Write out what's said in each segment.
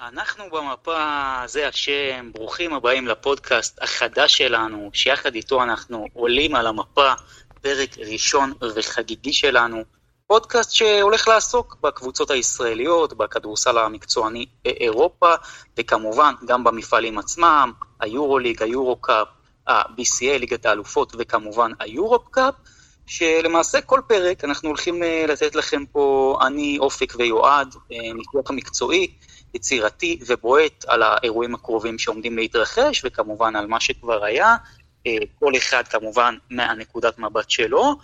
אנחנו במפה, זה השם, ברוכים הבאים לפודקאסט החדש שלנו, שיחד איתו אנחנו עולים על המפה, פרק ראשון וחגיגי שלנו, פודקאסט שהולך לעסוק בקבוצות הישראליות, בכדורסל המקצועני באירופה, וכמובן גם במפעלים עצמם, היורוליג, היורו-קאפ, ה-BCL, ליגת האלופות, וכמובן היורופ-קאפ, שלמעשה כל פרק אנחנו הולכים אה, לתת לכם פה, אני, אופק ויועד, אה, ניתוח מקצועי, יצירתי ובועט על האירועים הקרובים שעומדים להתרחש, וכמובן על מה שכבר היה, אה, כל אחד כמובן מהנקודת מבט שלו.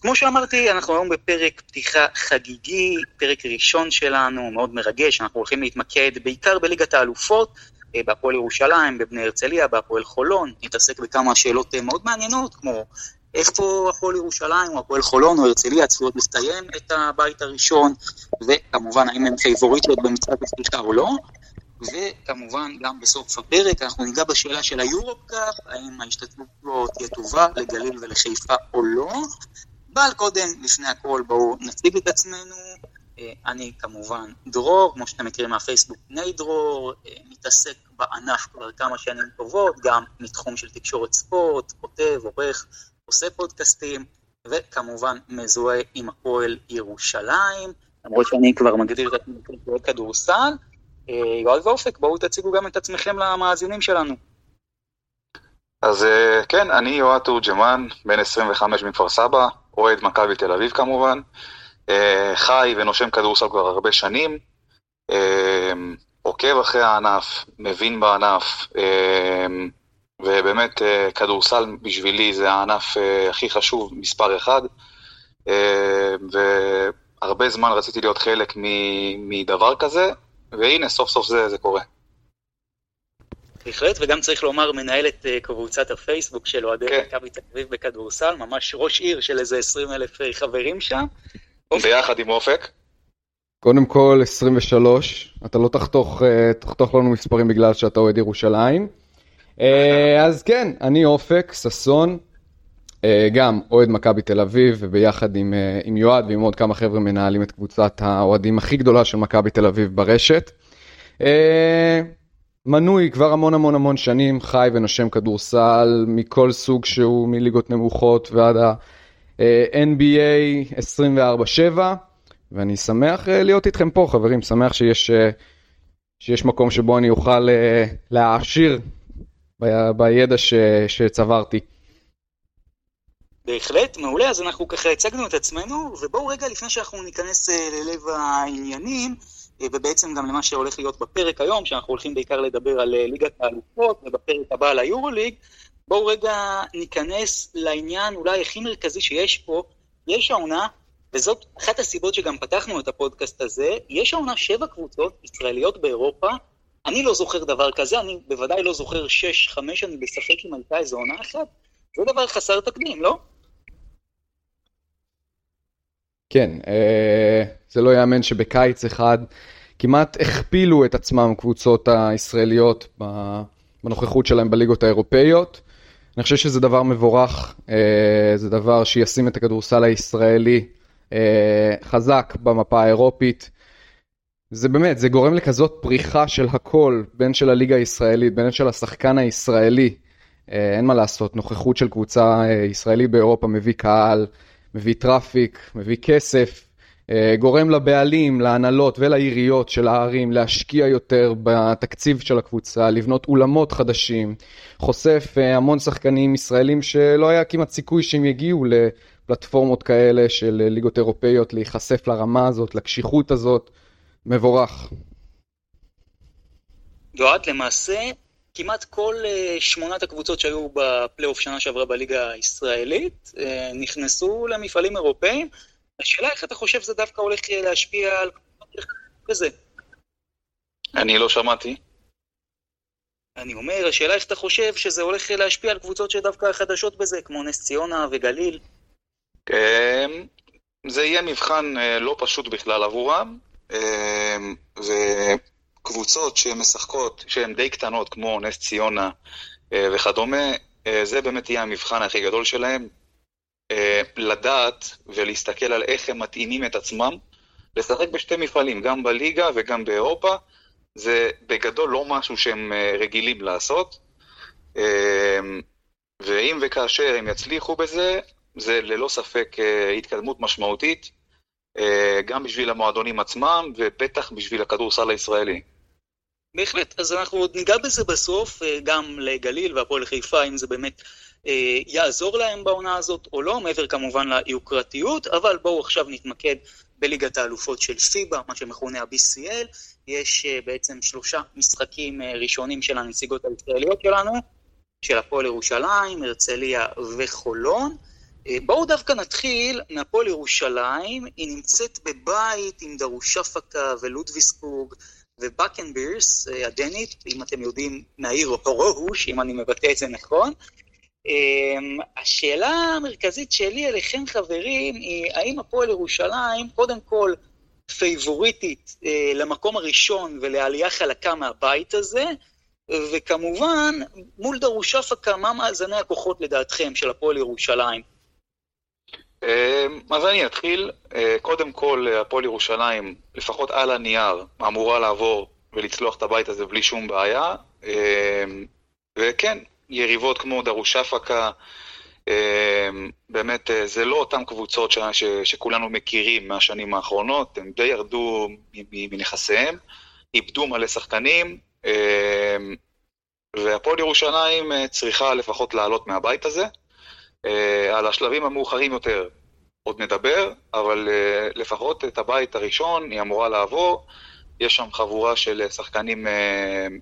כמו שאמרתי, אנחנו היום בפרק פתיחה חגיגי, פרק ראשון שלנו, מאוד מרגש, אנחנו הולכים להתמקד בעיקר בליגת האלופות, אה, בהפועל ירושלים, בבני הרצליה, בהפועל חולון, נתעסק בכמה שאלות אה, מאוד מעניינות, כמו איפה הפועל ירושלים או הפועל חולון או הרצליה צפויות לסיים את הבית הראשון, וכמובן האם הן פייבוריטיות במצעד הפתיחה או לא, וכמובן גם בסוף הפרק אנחנו ניגע בשאלה של היורופ-קאפ, האם ההשתתפות בו תהיה טובה לגליל ולחיפה או לא. אבל קודם, לפני הכל, בואו נציג את עצמנו. אה, אני כמובן דרור, כמו שאתם מכירים מהפייסבוק, בני דרור, אה, מתעסק בענף כבר כמה שנים טובות, גם מתחום של תקשורת ספורט, כותב, עורך, עושה פודקאסטים, וכמובן מזוהה עם הפועל ירושלים, למרות שאני כבר מגדיר את עצמי כדורסל. אה, יואל ואופק, בואו תציגו גם את עצמכם למאזינים שלנו. אז כן, אני יואל תורג'מן, בן 25 מכפר סבא, אוהד מכבי תל אביב כמובן, חי ונושם כדורסל כבר הרבה שנים, עוקב אחרי הענף, מבין בענף, ובאמת אה, כדורסל בשבילי זה הענף אה, הכי חשוב, מספר אחד, אה, והרבה זמן רציתי להיות חלק מדבר כזה, והנה סוף סוף זה, זה קורה. בהחלט, וגם צריך לומר, מנהל את קבוצת הפייסבוק של אוהדי כן. מכבי תל אביב בכדורסל, ממש ראש עיר של איזה 20 אלף חברים שם. ביחד עם אופק. קודם כל, 23, אתה לא תחתוך, תחתוך לנו מספרים בגלל שאתה אוהד ירושלים. אה, אז כן, אני אופק, ששון, אה, גם אוהד מכבי תל אביב, וביחד עם, אה, עם יועד ועם עוד כמה חבר'ה מנהלים את קבוצת האוהדים הכי גדולה של מכבי תל אביב ברשת. מנוי כבר המון המון המון שנים, חי ונושם כדורסל מכל סוג שהוא, מליגות נמוכות ועד ה-NBA 24/7, ואני שמח להיות איתכם פה חברים, שמח שיש, שיש מקום שבו אני אוכל להעשיר ב- בידע ש, שצברתי. בהחלט, מעולה, אז אנחנו ככה הצגנו את עצמנו, ובואו רגע לפני שאנחנו ניכנס uh, ללב העניינים, uh, ובעצם גם למה שהולך להיות בפרק היום, שאנחנו הולכים בעיקר לדבר על uh, ליגת האלופות, ובפרק הבא על היורוליג, בואו רגע ניכנס לעניין אולי הכי מרכזי שיש פה, יש העונה, וזאת אחת הסיבות שגם פתחנו את הפודקאסט הזה, יש העונה שבע קבוצות ישראליות באירופה אני לא זוכר דבר כזה, אני בוודאי לא זוכר שש, חמש אני בספק אם הייתה איזו עונה אחת. זה דבר חסר תקדים, לא? כן, אה, זה לא יאמן שבקיץ אחד כמעט הכפילו את עצמם קבוצות הישראליות בנוכחות שלהם בליגות האירופאיות. אני חושב שזה דבר מבורך, אה, זה דבר שישים את הכדורסל הישראלי אה, חזק במפה האירופית. זה באמת, זה גורם לכזאת פריחה של הכל, בין של הליגה הישראלית, בין של השחקן הישראלי. אה, אין מה לעשות, נוכחות של קבוצה אה, ישראלית באירופה מביא קהל, מביא traffic, מביא כסף, אה, גורם לבעלים, להנהלות ולעיריות של הערים להשקיע יותר בתקציב של הקבוצה, לבנות אולמות חדשים, חושף המון שחקנים ישראלים שלא היה כמעט סיכוי שהם יגיעו לפלטפורמות כאלה של ליגות אירופאיות, להיחשף לרמה הזאת, לקשיחות הזאת. מבורך. יועד, למעשה, כמעט כל uh, שמונת הקבוצות שהיו בפלייאוף שנה שעברה בליגה הישראלית uh, נכנסו למפעלים אירופאים. השאלה איך אתה חושב שזה דווקא הולך להשפיע על כזה? אני לא שמעתי. אני אומר, השאלה איך אתה חושב שזה הולך להשפיע על קבוצות שדווקא חדשות בזה, כמו נס ציונה וגליל? כן, זה יהיה מבחן אה, לא פשוט בכלל עבורם. אמ, וקבוצות שמשחקות, שהן די קטנות, כמו נס ציונה אה, וכדומה, אה, זה באמת יהיה המבחן הכי גדול שלהם. אה, לדעת ולהסתכל על איך הם מתאימים את עצמם, לשחק בשתי מפעלים, גם בליגה וגם באירופה, זה בגדול לא משהו שהם רגילים לעשות. ואם וכאשר הם יצליחו בזה, זה ללא ספק התקדמות משמעותית, גם בשביל המועדונים עצמם ובטח בשביל הכדורסל הישראלי. בהחלט, אז אנחנו עוד ניגע בזה בסוף, גם לגליל והפועל חיפה, אם זה באמת אה, יעזור להם בעונה הזאת או לא, מעבר כמובן ליוקרתיות, אבל בואו עכשיו נתמקד בליגת האלופות של פיבה, מה שמכונה ה-BCL. יש אה, בעצם שלושה משחקים אה, ראשונים של הנציגות הישראליות שלנו, של הפועל ירושלים, הרצליה וחולון. בואו דווקא נתחיל מהפועל ירושלים, היא נמצאת בבית עם דרושפקה ולודוויסבורג ובקנבירס הדנית, אם אתם יודעים, מהעיר הורוהוש, אם אני מבטא את זה נכון. אמ, השאלה המרכזית שלי אליכם חברים היא האם הפועל ירושלים קודם כל פייבוריטית אה, למקום הראשון ולעלייה חלקה מהבית הזה וכמובן מול דרושפקה מה מאזני הכוחות לדעתכם של הפועל ירושלים? אמ, אז אני אתחיל. אה, קודם כל, הפועל ירושלים, לפחות על הנייר, אמורה לעבור ולצלוח את הבית הזה בלי שום בעיה. וכן, יריבות כמו דרושפקה, אמ, באמת אה, זה לא אותן קבוצות ש, ש, שכולנו מכירים מהשנים האחרונות, הם די ירדו מנכסיהם, איבדו מלא שחקנים, והפועל ירושלים אה, צריכה לפחות לעלות מהבית הזה. אה, על השלבים המאוחרים יותר עוד נדבר, אבל לפחות את הבית הראשון היא אמורה לעבור. יש שם חבורה של שחקנים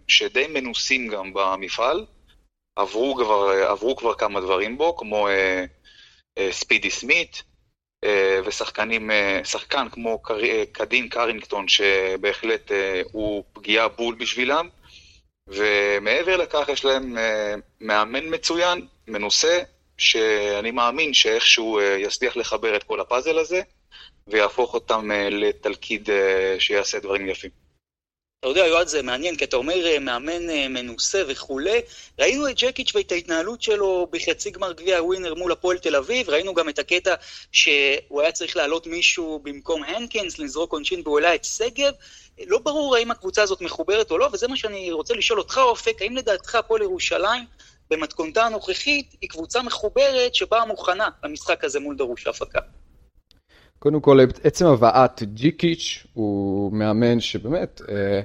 שדי מנוסים גם במפעל. עברו כבר, עברו כבר כמה דברים בו, כמו אה, אה, ספידי סמית, אה, ושחקנים, אה, שחקן כמו אה, קדין קרינגטון, שבהחלט אה, הוא פגיעה בול בשבילם, ומעבר לכך יש להם אה, מאמן מצוין, מנוסה, שאני מאמין שאיכשהו אה, יצליח לחבר את כל הפאזל הזה, ויהפוך אותם אה, לתלכיד אה, שיעשה דברים יפים. אתה יודע, יועד, זה מעניין, כי אתה אומר מאמן מנוסה וכולי. ראינו את ג'קיץ' ואת ההתנהלות שלו בחצי גמר גביע הווינר מול הפועל תל אביב, ראינו גם את הקטע שהוא היה צריך להעלות מישהו במקום הנקינס, לזרוק עונשין והוא העלה את שגב. לא ברור האם הקבוצה הזאת מחוברת או לא, וזה מה שאני רוצה לשאול אותך, אופק, האם לדעתך הפועל ירושלים, במתכונתה הנוכחית, היא קבוצה מחוברת שבאה מוכנה למשחק הזה מול דרוש הפקה? קודם כל, עצם הבאת ג'יקיץ' הוא מאמן שבאמת אה,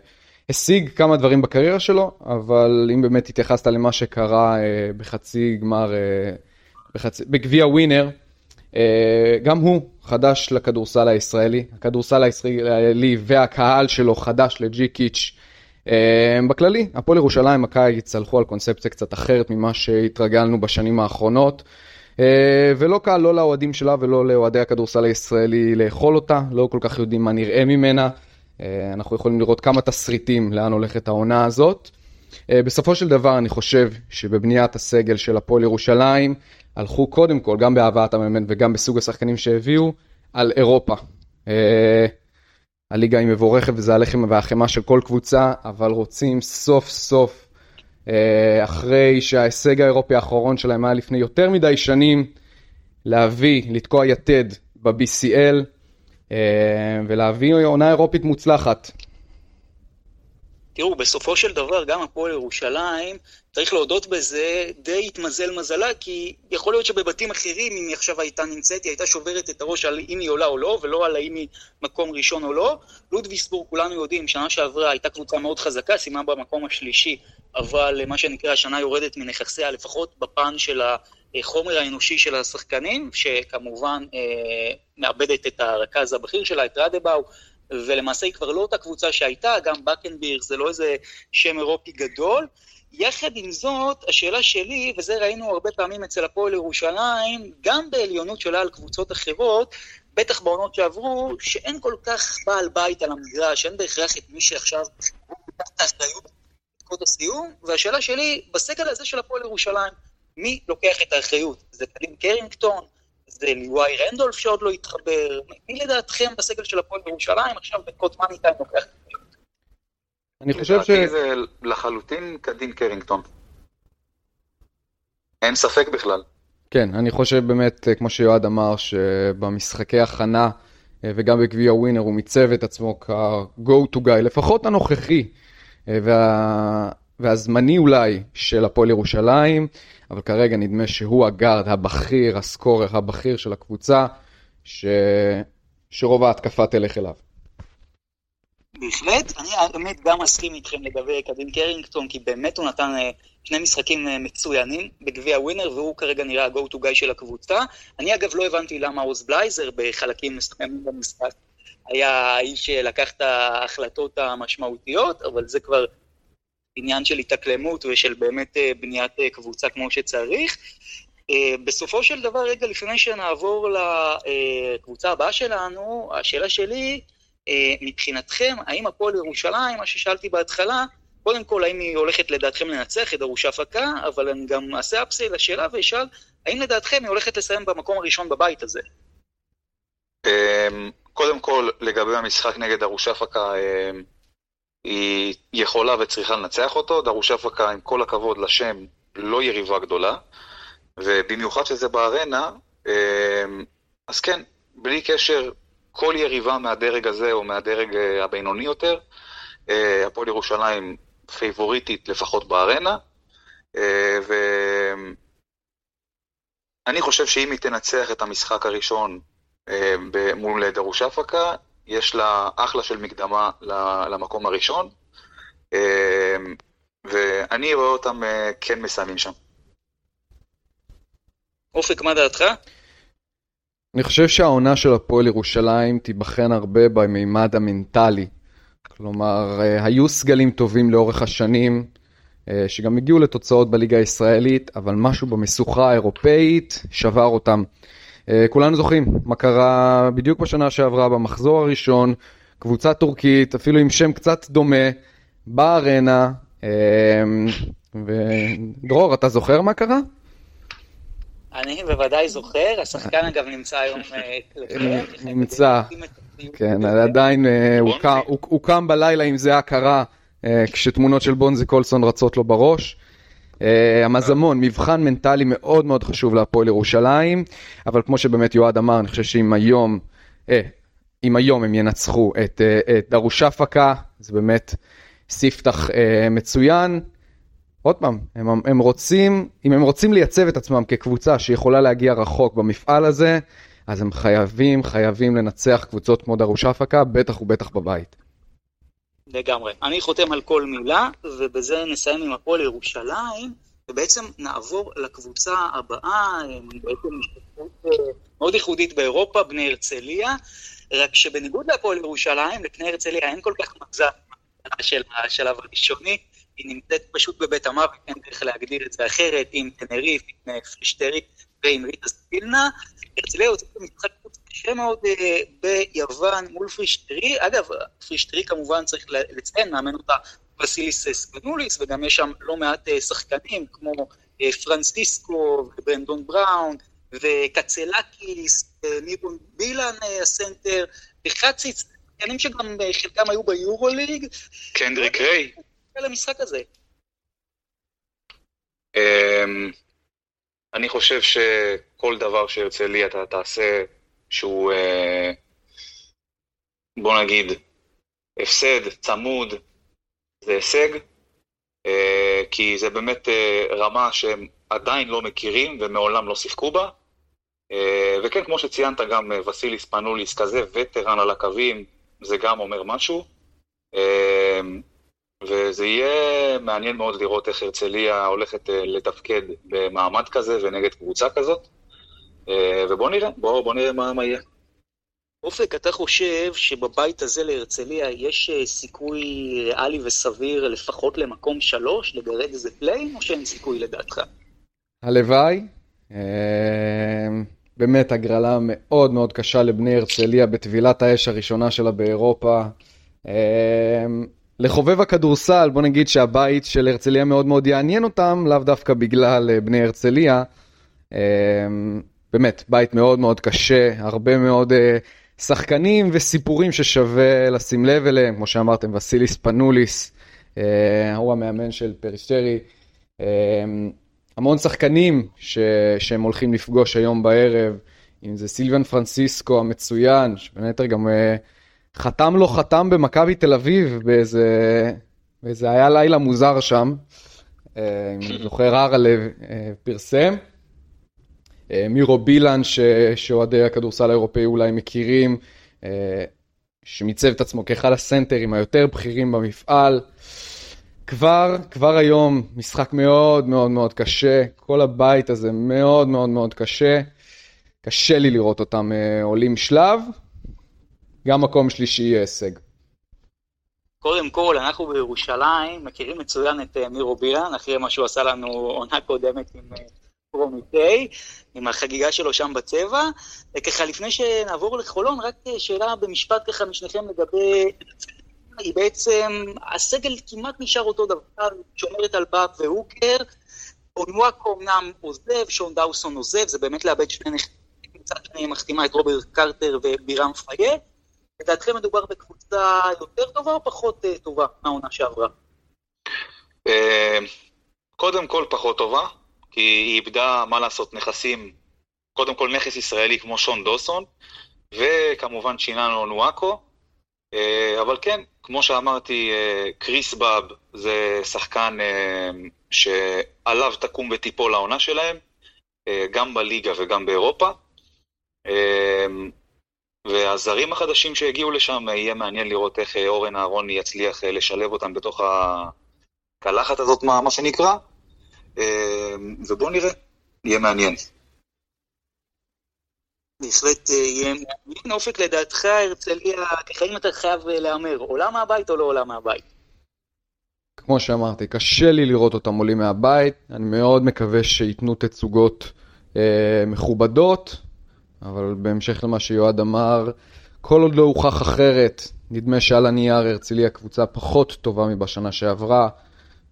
השיג כמה דברים בקריירה שלו, אבל אם באמת התייחסת למה שקרה אה, בחצי גמר, אה, בגביע ווינר, אה, גם הוא חדש לכדורסל הישראלי, הכדורסל הישראלי והקהל שלו חדש לג'יקיץ'. אה, בכללי, הפועל ירושלים הקיץ הלכו על קונספציה קצת אחרת ממה שהתרגלנו בשנים האחרונות. אה, ולא קל לא לאוהדים שלה ולא לאוהדי הכדורסל הישראלי לאכול אותה, לא כל כך יודעים מה נראה ממנה. אה, אנחנו יכולים לראות כמה תסריטים לאן הולכת העונה הזאת. אה, בסופו של דבר אני חושב שבבניית הסגל של הפועל ירושלים הלכו קודם כל, גם בהבאת המאמן וגם בסוג השחקנים שהביאו, על אירופה. הליגה היא מבורכת וזה הלחם והחמאה של כל קבוצה, אבל רוצים סוף סוף אה, אחרי שההישג האירופי האחרון שלהם היה לפני יותר מדי שנים, להביא, לתקוע יתד ב-BCL אה, ולהביא עונה אירופית מוצלחת. תראו, בסופו של דבר גם הפועל ירושלים, צריך להודות בזה, די התמזל מזלה, כי יכול להיות שבבתים אחרים, אם היא עכשיו הייתה נמצאת, היא הייתה שוברת את הראש על אם היא עולה או לא, ולא על האם היא מקום ראשון או לא. לודוויסבורג, כולנו יודעים, שנה שעברה הייתה קבוצה מאוד חזקה, סיימה במקום השלישי, אבל מה שנקרא, השנה יורדת מנכסיה, לפחות בפן של החומר האנושי של השחקנים, שכמובן אה, מאבדת את הרכז הבכיר שלה, את רדבאו. ולמעשה היא כבר לא אותה קבוצה שהייתה, גם בקנביר זה לא איזה שם אירופי גדול. יחד עם זאת, השאלה שלי, וזה ראינו הרבה פעמים אצל הפועל ירושלים, גם בעליונות שלה על קבוצות אחרות, בטח בעונות שעברו, שאין כל כך בעל בית על המגרש, אין בהכרח את מי שעכשיו בקוד הסיום, והשאלה שלי, בסגל הזה של הפועל ירושלים, מי לוקח את האחריות? זה קלים קרינגטון? זה ליוואי רנדולף שעוד לא התחבר, מי לדעתכם בסגל של הפועל בירושלים עכשיו בקוד מאני טיים לוקח? אני חושב ש... זה לחלוטין קדין קרינגטון. אין ספק בכלל. כן, אני חושב באמת, כמו שיועד אמר, שבמשחקי הכנה וגם בגביע ווינר הוא מיצב את עצמו כ-go to guy, לפחות הנוכחי, וה... והזמני אולי של הפועל ירושלים, אבל כרגע נדמה שהוא הגארד הבכיר, הסקורר הבכיר של הקבוצה, ש... שרוב ההתקפה תלך אליו. בהחלט, אני באמת גם מסכים איתכם לגבי קדין קרינגטון, כי באמת הוא נתן אה, שני משחקים אה, מצוינים בגביע ווינר, והוא כרגע נראה ה-go to guy של הקבוצה. אני אגב לא הבנתי למה עוז בלייזר בחלקים מסוימים במשחק היה האיש שלקח את ההחלטות המשמעותיות, אבל זה כבר עניין של התאקלמות ושל באמת אה, בניית קבוצה כמו שצריך. בסופו של דבר, רגע לפני שנעבור לקבוצה הבאה שלנו, השאלה שלי, אה, מבחינתכם, האם הפועל ירושלים, מה ששאלתי בהתחלה, קודם כל, האם היא הולכת לדעתכם לנצח את דרוש הפקה, אבל אני גם אעשה אפסי לשאלה ואשאל, האם לדעתכם היא הולכת לסיים במקום הראשון בבית הזה? אמ, קודם כל, לגבי המשחק נגד דרוש הפקה, אמ, היא יכולה וצריכה לנצח אותו. דרוש הפקה, עם כל הכבוד לשם, לא יריבה גדולה, ובמיוחד שזה בארנה, אמ, אז כן, בלי קשר כל יריבה מהדרג הזה או מהדרג אה, הבינוני יותר, אה, הפועל ירושלים פייבוריטית לפחות בארנה, אה, ואני חושב שאם היא תנצח את המשחק הראשון מול דרוש אפקה, יש לה אחלה של מקדמה למקום הראשון, ואני רואה אותם כן מסיימים שם. אופק, מה דעתך? אני חושב שהעונה של הפועל ירושלים תיבחן הרבה במימד המנטלי. כלומר, אה, היו סגלים טובים לאורך השנים, אה, שגם הגיעו לתוצאות בליגה הישראלית, אבל משהו במשוכה האירופאית שבר אותם. אה, כולנו זוכרים מה קרה בדיוק בשנה שעברה, במחזור הראשון, קבוצה טורקית, אפילו עם שם קצת דומה, בארנה, ודרור, אתה זוכר מה קרה? אני בוודאי זוכר, השחקן אגב נמצא היום... אה, נמצא, כן, עדיין אה, הוא קם בלילה עם זיעה קרה, אה, כשתמונות של בונזי קולסון רצות לו בראש. המזמון, מבחן מנטלי מאוד מאוד חשוב להפועל ירושלים, אבל כמו שבאמת יועד אמר, אני חושב שאם היום, אם היום הם ינצחו את, את דרוש אפקה, זה באמת ספתח מצוין. עוד פעם, הם, הם רוצים, אם הם רוצים לייצב את עצמם כקבוצה שיכולה להגיע רחוק במפעל הזה, אז הם חייבים, חייבים לנצח קבוצות כמו דרוש אפקה, בטח ובטח בבית. לגמרי. אני חותם על כל מילה, ובזה נסיים עם הפועל ירושלים, ובעצם נעבור לקבוצה הבאה, בעצם משתתפות אה, מאוד ייחודית באירופה, בני הרצליה, רק שבניגוד להפועל ירושלים, לבני הרצליה אין כל כך מגזר של השלב הראשוני. היא נמצאת פשוט בבית המוות, אין דרך להגדיר את זה אחרת, עם טנריף, עם פרישטרי ועם ריטה ספילנה. הרצליה יוצאת במשחק קשה מאוד אה, ביוון מול פרישטרי. אגב, פרישטרי כמובן צריך לציין, מאמן אותה וסיליס סקנוליס, וגם יש שם לא מעט אה, שחקנים כמו אה, פרנסיסקו וברנדון בראון וקצלקיס, מיבון בילן הסנטר, וחציץ, שחקנים שגם חלקם היו ביורוליג. קנדריק ריי. למשחק הזה? אמ, אני חושב שכל דבר שהרצליה אתה תעשה שהוא, אה, בוא נגיד, הפסד צמוד, זה הישג, אה, כי זה באמת אה, רמה שהם עדיין לא מכירים ומעולם לא שיחקו בה. וכן, כמו שציינת, גם וסיליס פנוליס כזה וטרן על הקווים, זה גם אומר משהו. וזה יהיה מעניין מאוד לראות איך הרצליה הולכת לתפקד במעמד כזה ונגד קבוצה כזאת. אה, ובואו נראה, בואו בוא נראה מה, מה יהיה. אופק, אתה חושב שבבית הזה להרצליה יש אה, סיכוי ריאלי וסביר לפחות למקום שלוש, לגרד איזה play-in, או שאין סיכוי לדעתך? הלוואי. באמת הגרלה מאוד מאוד קשה לבני הרצליה בטבילת האש הראשונה שלה באירופה. לחובב הכדורסל, בוא נגיד שהבית של הרצליה מאוד מאוד יעניין אותם, לאו דווקא בגלל אה, בני הרצליה. אמ, באמת, בית מאוד מאוד קשה, הרבה מאוד אה, שחקנים וסיפורים ששווה לשים לב אליהם, כמו שאמרתם, וסיליס ספנוליס, אה, הוא המאמן של פריסטרי. אמ, המון שחקנים ש... שהם הולכים לפגוש היום בערב, אם זה סילבן פרנסיסקו המצוין, שבין היתר גם חתם לו חתם במכבי תל אביב באיזה, וזה היה לילה מוזר שם, אם אני זוכר, ארלב פרסם. מירו בילן, שאוהדי הכדורסל האירופאי אולי מכירים, שמיצב את עצמו כאחד הסנטרים היותר בכירים במפעל. כבר, כבר היום משחק מאוד מאוד מאוד קשה, כל הבית הזה מאוד מאוד מאוד קשה. קשה לי לראות אותם uh, עולים שלב, גם מקום שלישי יהיה הישג. קודם כל, אנחנו בירושלים מכירים מצוין את מירו בילן, אחרי מה שהוא עשה לנו עונה קודמת עם פרומיטי, עם החגיגה שלו שם בצבע. וככה, לפני שנעבור לחולון, רק שאלה במשפט ככה משניכם לגבי... היא בעצם, הסגל כמעט נשאר אותו דבר, שומרת על באב והוקר, אונוואקו אמנם עוזב, שון דאוסון עוזב, זה באמת לאבד שני נכדים. מצד שני מחתימה את רוברט קרטר ובירם פייה. לדעתכם מדובר בקבוצה יותר טובה או פחות אה, טובה מהעונה שעברה? אה, קודם כל פחות טובה, כי היא איבדה, מה לעשות, נכסים, קודם כל נכס ישראלי כמו שון דוסון, וכמובן שיננו נואקו, אה, אבל כן, כמו שאמרתי, קריס באב זה שחקן שעליו תקום ותיפול העונה שלהם, גם בליגה וגם באירופה. והזרים החדשים שהגיעו לשם, יהיה מעניין לראות איך אה, אורן אהרוני יצליח אה, לשלב אותם בתוך הקלחת הזאת, מה, מה שנקרא. ובואו נראה, יהיה מעניין. בהחלט אה, יהיה מעניין. אופק, לדעתך, הרצליה, ככה אם אתה חייב להמר, עולה מהבית או לא עולה מהבית? כמו שאמרתי, קשה לי לראות אותם עולים מהבית, אני מאוד מקווה שייתנו תצוגות אה, מכובדות, אבל בהמשך למה שיועד אמר, כל עוד לא הוכח אחרת, נדמה שעל הנייר הרצליה קבוצה פחות טובה מבשנה שעברה,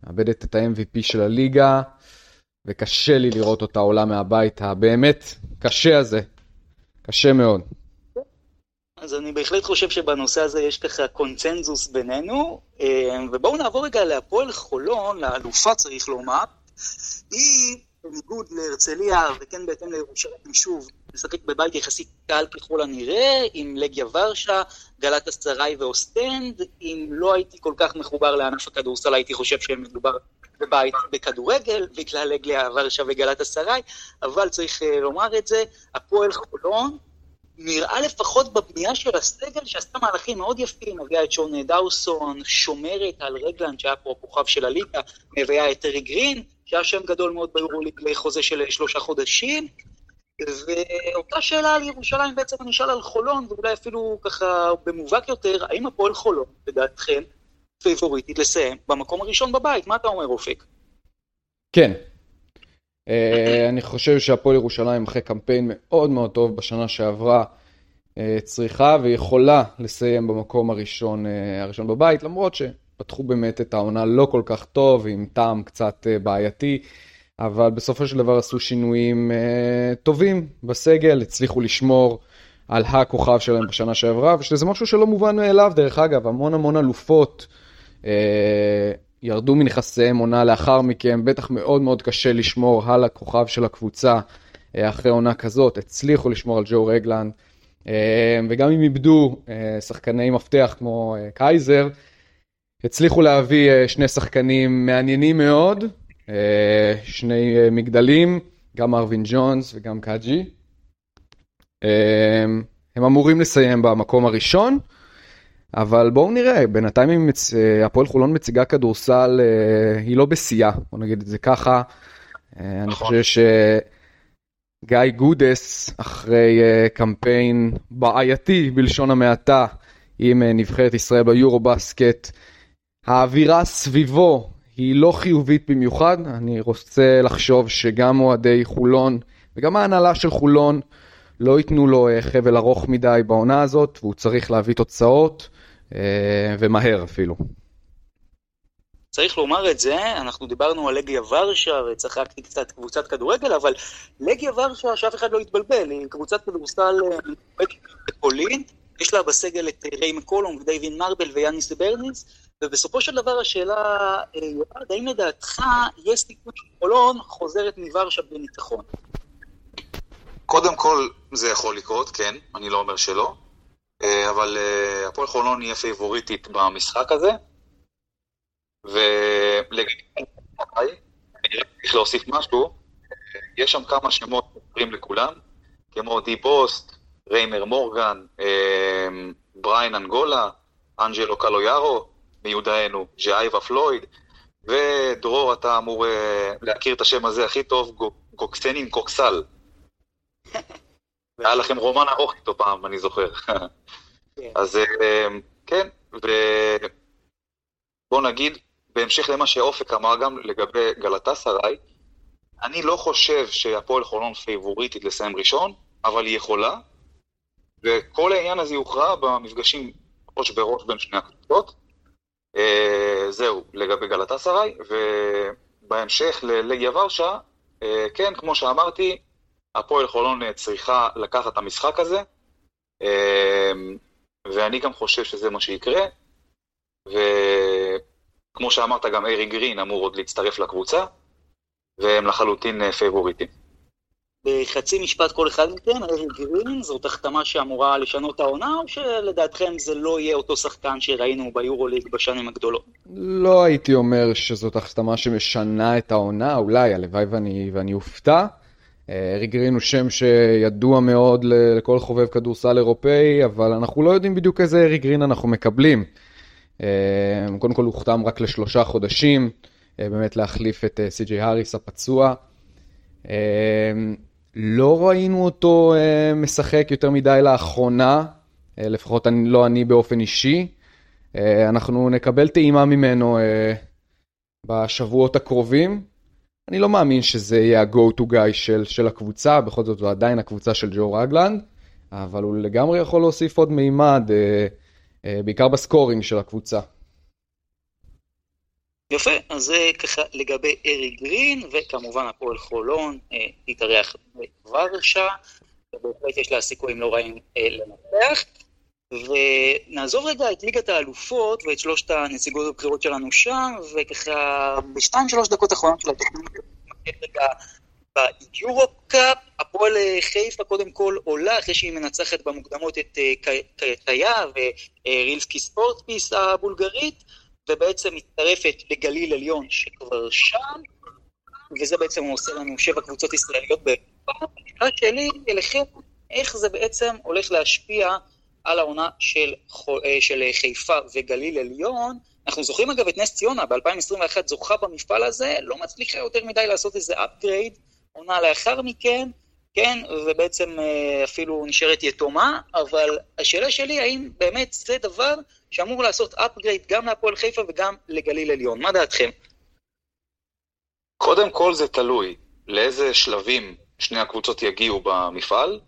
מאבדת את ה-MVP של הליגה, וקשה לי לראות אותה עולה מהבית הבאמת קשה הזה, קשה מאוד. אז אני בהחלט חושב שבנושא הזה יש ככה קונצנזוס בינינו, אה, ובואו נעבור רגע להפועל חולון, לאלופה צריך לומר. היא, בניגוד להרצליה, וכן בהתאם לירושלים, שוב, משחק בבית יחסית קל ככל הנראה, עם לגיה ורשה, גלאטסראיי ואוסטנד. אם לא הייתי כל כך מחובר לענף הכדורסל, הייתי חושב שמדובר בבית בכדורגל, בגלל לגיה ורשה וגלאטסראיי, אבל צריך uh, לומר את זה, הפועל חולון, נראה לפחות בבנייה של הסגל שעשתה מהלכים מאוד יפים, מביאה את שון דאוסון, שומרת על רגלנד שהיה פה הכוכב של הליגה, מביאה את אריק גרין, שהיה שם גדול מאוד ביורוליג לחוזה של שלושה חודשים, ואותה שאלה על ירושלים בעצם אני אשאל על חולון, ואולי אפילו ככה במובהק יותר, האם הפועל חולון, לדעתכם, פייבוריטית לסיים במקום הראשון בבית? מה אתה אומר, אופק? כן. Uh, אני חושב שהפועל ירושלים אחרי קמפיין מאוד מאוד טוב בשנה שעברה uh, צריכה ויכולה לסיים במקום הראשון, uh, הראשון בבית, למרות שפתחו באמת את העונה לא כל כך טוב, עם טעם קצת בעייתי. אבל בסופו של דבר עשו שינויים uh, טובים בסגל, הצליחו לשמור על הכוכב שלהם בשנה שעברה, ושזה משהו שלא מובן מאליו, דרך אגב, המון המון אלופות uh, ירדו מנכסיהם עונה לאחר מכן, בטח מאוד מאוד קשה לשמור על הכוכב של הקבוצה uh, אחרי עונה כזאת, הצליחו לשמור על ג'ו רגלנד, uh, וגם אם איבדו uh, שחקני מפתח כמו uh, קייזר, הצליחו להביא uh, שני שחקנים מעניינים מאוד, אה, שני אה, מגדלים, גם ארווין ג'ונס וגם קאג'י. אה, הם אמורים לסיים במקום הראשון, אבל בואו נראה, בינתיים מצ... הפועל חולון מציגה כדורסל, היא לא בשיאה, בוא נגיד את זה ככה. אני נכון. חושב שגיא גודס, אחרי קמפיין בעייתי בלשון המעטה, עם נבחרת ישראל ביורו בסקט, האווירה סביבו היא לא חיובית במיוחד, אני רוצה לחשוב שגם אוהדי חולון וגם ההנהלה של חולון לא ייתנו לו אה, חבל ארוך מדי בעונה הזאת, והוא צריך להביא תוצאות, אה, ומהר אפילו. צריך לומר את זה, אנחנו דיברנו על לגיה ורשה וצחקתי קצת קבוצת כדורגל, אבל לגיה ורשה, שאף אחד לא יתבלבל, היא קבוצת כדורסל אה, בפולין, יש לה בסגל את ריי מקולום ודייווין מרבל ויאניס ברניס, ובסופו של דבר השאלה, אה, יועד, האם לדעתך יש סיכוי שחולון חוזרת מוורשה בניצחון? קודם כל זה יכול לקרות, כן, אני לא אומר שלא, אה, אבל אה, הפועל חולון יהיה פייבוריטית במשחק הזה. ולגבי צריך להוסיף משהו, יש שם כמה שמות מוכרים לכולם, כמו די בוסט, ריימר מורגן, בריין אנגולה, אנג'לו קלויארו, מיודענו, ז'אייבה פלויד, ודרור, אתה אמור להכיר את השם הזה הכי טוב, גוקסנין קוקסל. היה לכם רומן ארוך איתו פעם, אני זוכר. כן. אז כן, ובוא נגיד, בהמשך למה שאופק אמר גם לגבי גלטה סראי, אני לא חושב שהפועל חולון פייבוריטית לסיים ראשון, אבל היא יכולה, וכל העניין הזה יוכרע במפגשים ראש בראש בין שני הקבוצות. אה, זהו, לגבי גלטה סראי, ובהמשך ללגיה ורשה, אה, כן, כמו שאמרתי, הפועל חולון צריכה לקחת את המשחק הזה, אה, ואני גם חושב שזה מה שיקרה, וכמו שאמרת, גם אריק גרין אמור עוד להצטרף לקבוצה, והם לחלוטין פייבוריטים. בחצי משפט כל אחד מכם, אריק גרין, זאת החתמה שאמורה לשנות העונה, או שלדעתכם זה לא יהיה אותו שחקן שראינו ביורוליג בשנים הגדולות? לא הייתי אומר שזאת החתמה שמשנה את העונה, אולי, הלוואי ואני, ואני אופתע. אריק גרין הוא שם שידוע מאוד לכל חובב כדורסל אירופאי, אבל אנחנו לא יודעים בדיוק איזה אריק גרין אנחנו מקבלים. אה, קודם כל הוא הוחתם רק לשלושה חודשים, אה, באמת להחליף את אה, סי.ג'יי האריס הפצוע. לא ראינו אותו משחק יותר מדי לאחרונה, לפחות אני, לא אני באופן אישי. אנחנו נקבל טעימה ממנו בשבועות הקרובים. אני לא מאמין שזה יהיה ה-go to guy של, של הקבוצה, בכל זאת זו עדיין הקבוצה של ג'ו רגלנד, אבל הוא לגמרי יכול להוסיף עוד מימד, אה, אה, בעיקר בסקורינג של הקבוצה. יפה, אז זה ככה לגבי ארי גרין, וכמובן הפועל חולון אה, תתארח בוורשה, ובהחלט יש לה סיכויים לא רעים אה, לנצח. ונעזוב רגע את ליגת האלופות ואת שלושת הנציגות הבכירות שלנו שם, וככה בשתיים שלוש דקות האחרונות של התוכנית, רגע ביורו-קאפ, הפועל חיפה קודם כל עולה אחרי שהיא מנצחת במוקדמות את אה, קייטיה ורילסקי ספורטפיס הבולגרית, ובעצם מצטרפת לגליל עליון שכבר שם, וזה בעצם עושה לנו שבע קבוצות ישראליות בפעם. השאלה שלי אליכם, איך זה בעצם הולך להשפיע על העונה של, אה, של חיפה וגליל עליון. אנחנו זוכרים אגב את נס ציונה, ב-2021 זוכה במפעל הזה, לא מצליחה יותר מדי לעשות איזה upgrade, עונה לאחר מכן, כן, ובעצם אה, אפילו נשארת יתומה, אבל השאלה שלי, האם באמת זה דבר שאמור לעשות upgrade גם להפועל חיפה וגם לגליל עליון? מה דעתכם? קודם כל זה תלוי לאיזה שלבים שני הקבוצות יגיעו במפעל.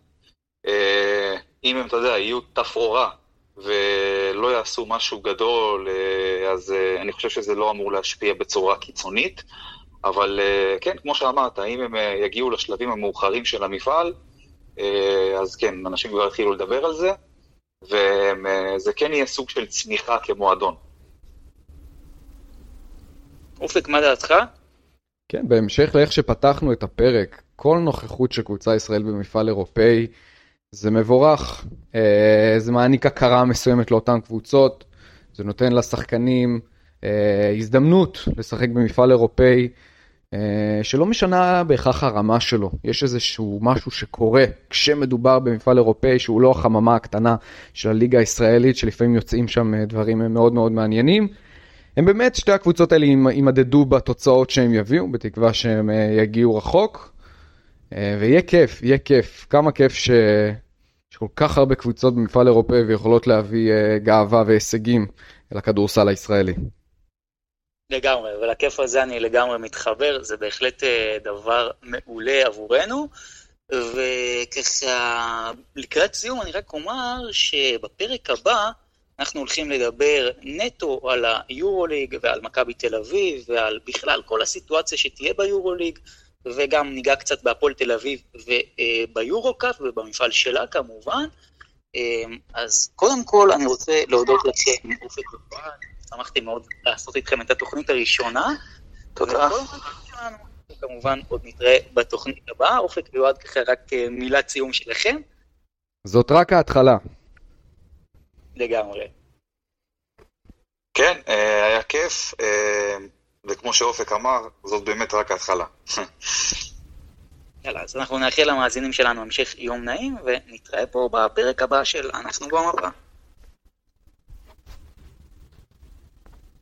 אה, אם הם, אתה יודע, יהיו תפאורה ולא יעשו משהו גדול, אה, אז אני חושב שזה לא אמור להשפיע בצורה קיצונית. אבל כן, כמו שאמרת, אם הם יגיעו לשלבים המאוחרים של המפעל, אז כן, אנשים כבר יתחילו לדבר על זה, וזה כן יהיה סוג של צמיחה כמועדון. אופק, מה דעתך? כן, בהמשך לאיך שפתחנו את הפרק, כל נוכחות של קבוצה ישראל במפעל אירופאי זה מבורך, אה, זה מעניק הכרה מסוימת לאותן קבוצות, זה נותן לשחקנים אה, הזדמנות לשחק במפעל אירופאי אה, שלא משנה בהכרח הרמה שלו, יש איזשהו משהו שקורה כשמדובר במפעל אירופאי שהוא לא החממה הקטנה של הליגה הישראלית שלפעמים יוצאים שם דברים מאוד מאוד מעניינים. הם באמת, שתי הקבוצות האלה יימדדו בתוצאות שהם יביאו, בתקווה שהם יגיעו רחוק. ויהיה כיף, יהיה כיף. כמה כיף ש... יש כל כך הרבה קבוצות במפעל אירופאי ויכולות להביא גאווה והישגים לכדורסל הישראלי. לגמרי, ולכיף הזה אני לגמרי מתחבר, זה בהחלט uh, דבר מעולה עבורנו. וככה, לקראת סיום אני רק אומר שבפרק הבא אנחנו הולכים לדבר נטו על היורוליג ועל מכבי תל אביב ועל בכלל כל הסיטואציה שתהיה ביורוליג. וגם ניגע קצת בהפועל תל אביב וביורו-קאפ ובמפעל שלה כמובן. אמ, אז קודם כל אני רוצה להודות לכם מאופק ובועד, שמחתי מאוד לעשות איתכם את התוכנית הראשונה. תודה. כמובן עוד נתראה בתוכנית הבאה, אופק ויועד ככה רק אה, מילת סיום שלכם. זאת רק ההתחלה. לגמרי. כן, אה, היה כיף, אה, וכמו שאופק אמר, זאת באמת רק ההתחלה. יאללה, אז אנחנו נאחל למאזינים שלנו המשך יום נעים, ונתראה פה בפרק הבא של אנחנו במפה.